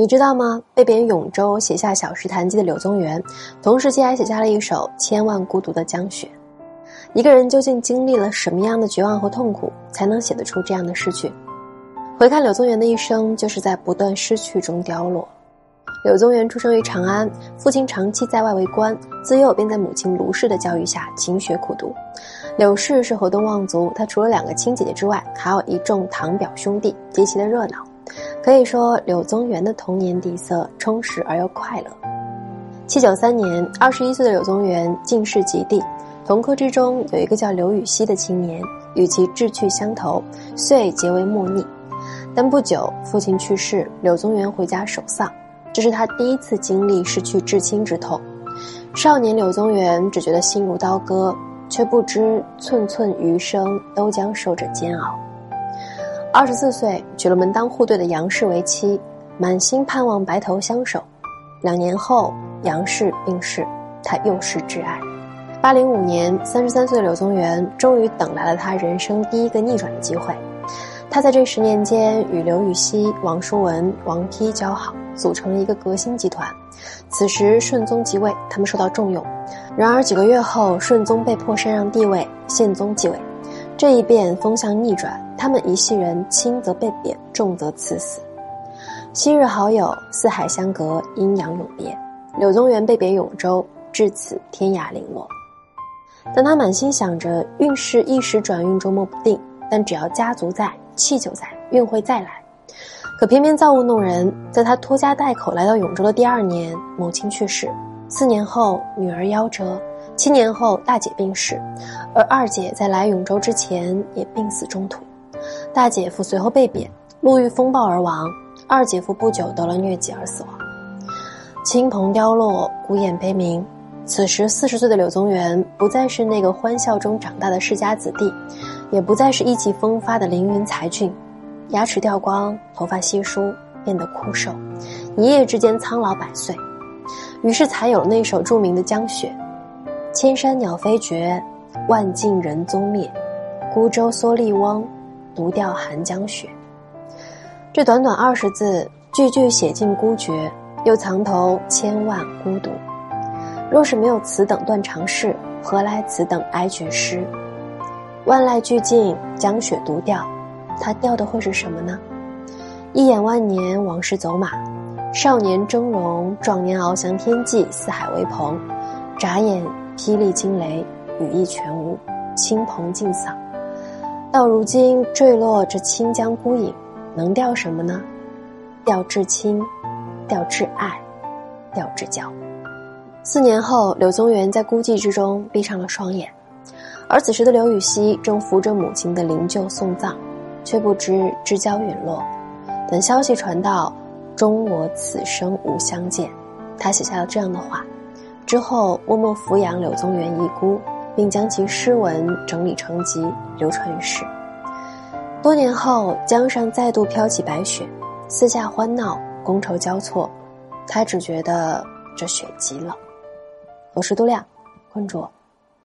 你知道吗？被贬永州写下《小石潭记》的柳宗元，同时期还写下了一首《千万孤独的江雪》。一个人究竟经历了什么样的绝望和痛苦，才能写得出这样的诗句？回看柳宗元的一生，就是在不断失去中凋落。柳宗元出生于长安，父亲长期在外为官，自幼便在母亲卢氏的教育下勤学苦读。柳氏是河东望族，他除了两个亲姐姐之外，还有一众堂表兄弟，极其的热闹。可以说，柳宗元的童年底色充实而又快乐。七九三年，二十一岁的柳宗元进士及第，同科之中有一个叫刘禹锡的青年，与其志趣相投，遂结为莫逆。但不久，父亲去世，柳宗元回家守丧。这是他第一次经历失去至亲之痛，少年柳宗元只觉得心如刀割，却不知寸寸余生都将受着煎熬。二十四岁娶了门当户对的杨氏为妻，满心盼望白头相守。两年后，杨氏病逝，他又失挚爱。八零五年，三十三岁的柳宗元终于等来了他人生第一个逆转的机会。他在这十年间与刘禹锡、王叔文、王丕交好。组成了一个革新集团。此时顺宗即位，他们受到重用。然而几个月后，顺宗被迫禅让帝位，宪宗继位。这一变，风向逆转，他们一系人轻则被贬，重则赐死。昔日好友，四海相隔，阴阳永别。柳宗元被贬永州，至此天涯零落。但他满心想着运势一时转运，捉摸不定，但只要家族在，气就在，运会再来。可偏偏造物弄人，在他拖家带口来到永州的第二年，母亲去世；四年后，女儿夭折；七年后，大姐病逝，而二姐在来永州之前也病死中途。大姐夫随后被贬，路遇风暴而亡；二姐夫不久得了疟疾而死亡。亲朋凋落，孤雁悲鸣。此时四十岁的柳宗元，不再是那个欢笑中长大的世家子弟，也不再是意气风发的凌云才俊。牙齿掉光，头发稀疏，变得枯瘦，一夜之间苍老百岁，于是才有了那首著名的《江雪》：“千山鸟飞绝，万径人踪灭，孤舟蓑笠翁，独钓寒江雪。”这短短二十字，句句写尽孤绝，又藏头千万孤独。若是没有此等断肠事，何来此等哀绝诗？万籁俱静，江雪独钓。他钓的会是什么呢？一眼万年，往事走马；少年峥嵘，壮年翱翔天际，四海为棚；眨眼，霹雳惊雷，羽翼全无，亲朋尽丧。到如今坠落这清江孤影，能钓什么呢？钓至亲，钓至爱，钓至交。四年后，柳宗元在孤寂之中闭上了双眼，而此时的刘禹锡正扶着母亲的灵柩送葬。却不知知交陨落，等消息传到，终我此生无相见。他写下了这样的话，之后默默抚养柳宗元遗孤，并将其诗文整理成集，流传于世。多年后，江上再度飘起白雪，四下欢闹，觥筹交错，他只觉得这雪极冷。我是杜亮，关注我。